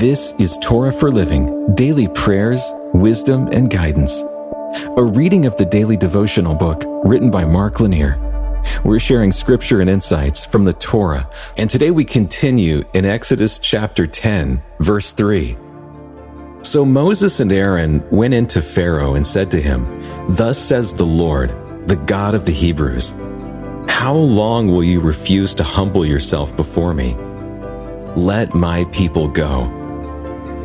This is Torah for Living daily prayers, wisdom, and guidance. A reading of the daily devotional book written by Mark Lanier. We're sharing scripture and insights from the Torah, and today we continue in Exodus chapter 10, verse 3. So Moses and Aaron went into Pharaoh and said to him, Thus says the Lord, the God of the Hebrews, How long will you refuse to humble yourself before me? Let my people go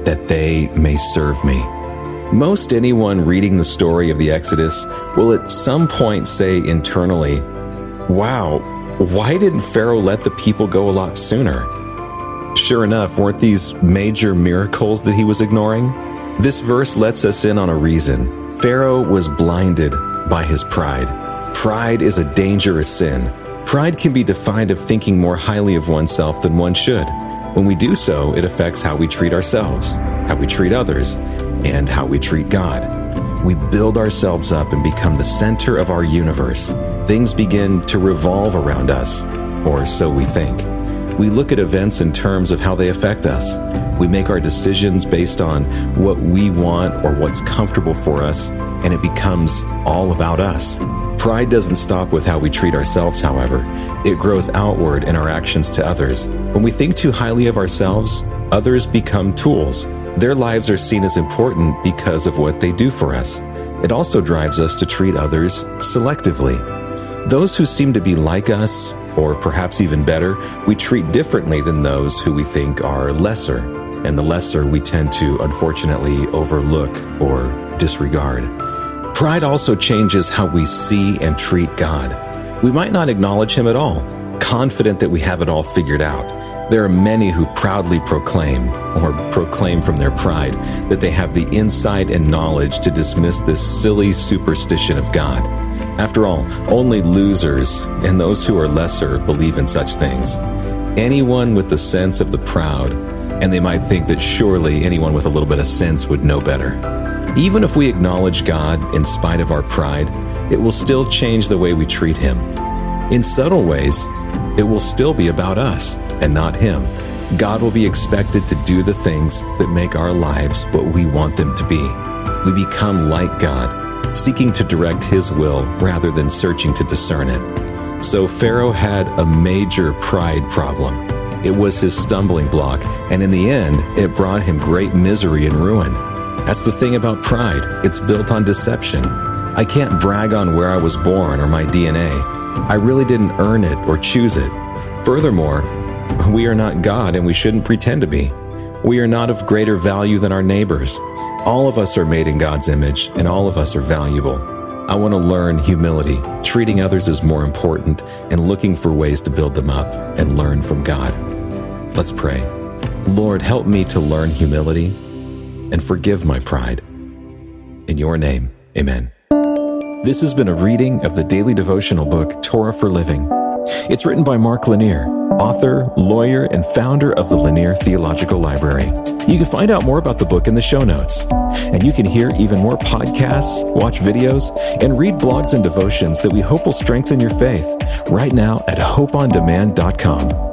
that they may serve me. Most anyone reading the story of the Exodus will at some point say internally, Wow, why didn't Pharaoh let the people go a lot sooner? Sure enough, weren't these major miracles that he was ignoring? This verse lets us in on a reason. Pharaoh was blinded by his pride. Pride is a dangerous sin. Pride can be defined of thinking more highly of oneself than one should. When we do so, it affects how we treat ourselves, how we treat others, and how we treat God. We build ourselves up and become the center of our universe. Things begin to revolve around us, or so we think. We look at events in terms of how they affect us. We make our decisions based on what we want or what's comfortable for us, and it becomes all about us. Pride doesn't stop with how we treat ourselves, however. It grows outward in our actions to others. When we think too highly of ourselves, others become tools. Their lives are seen as important because of what they do for us. It also drives us to treat others selectively. Those who seem to be like us, or perhaps even better, we treat differently than those who we think are lesser. And the lesser we tend to, unfortunately, overlook or disregard. Pride also changes how we see and treat God. We might not acknowledge Him at all, confident that we have it all figured out. There are many who proudly proclaim, or proclaim from their pride, that they have the insight and knowledge to dismiss this silly superstition of God. After all, only losers and those who are lesser believe in such things. Anyone with the sense of the proud, and they might think that surely anyone with a little bit of sense would know better. Even if we acknowledge God in spite of our pride, it will still change the way we treat Him. In subtle ways, it will still be about us and not Him. God will be expected to do the things that make our lives what we want them to be. We become like God, seeking to direct His will rather than searching to discern it. So Pharaoh had a major pride problem. It was his stumbling block, and in the end, it brought him great misery and ruin. That's the thing about pride. It's built on deception. I can't brag on where I was born or my DNA. I really didn't earn it or choose it. Furthermore, we are not God and we shouldn't pretend to be. We are not of greater value than our neighbors. All of us are made in God's image and all of us are valuable. I want to learn humility, treating others as more important, and looking for ways to build them up and learn from God. Let's pray. Lord, help me to learn humility and forgive my pride. In your name, amen. This has been a reading of the daily devotional book, Torah for Living. It's written by Mark Lanier, author, lawyer, and founder of the Lanier Theological Library. You can find out more about the book in the show notes. And you can hear even more podcasts, watch videos, and read blogs and devotions that we hope will strengthen your faith right now at hopeondemand.com.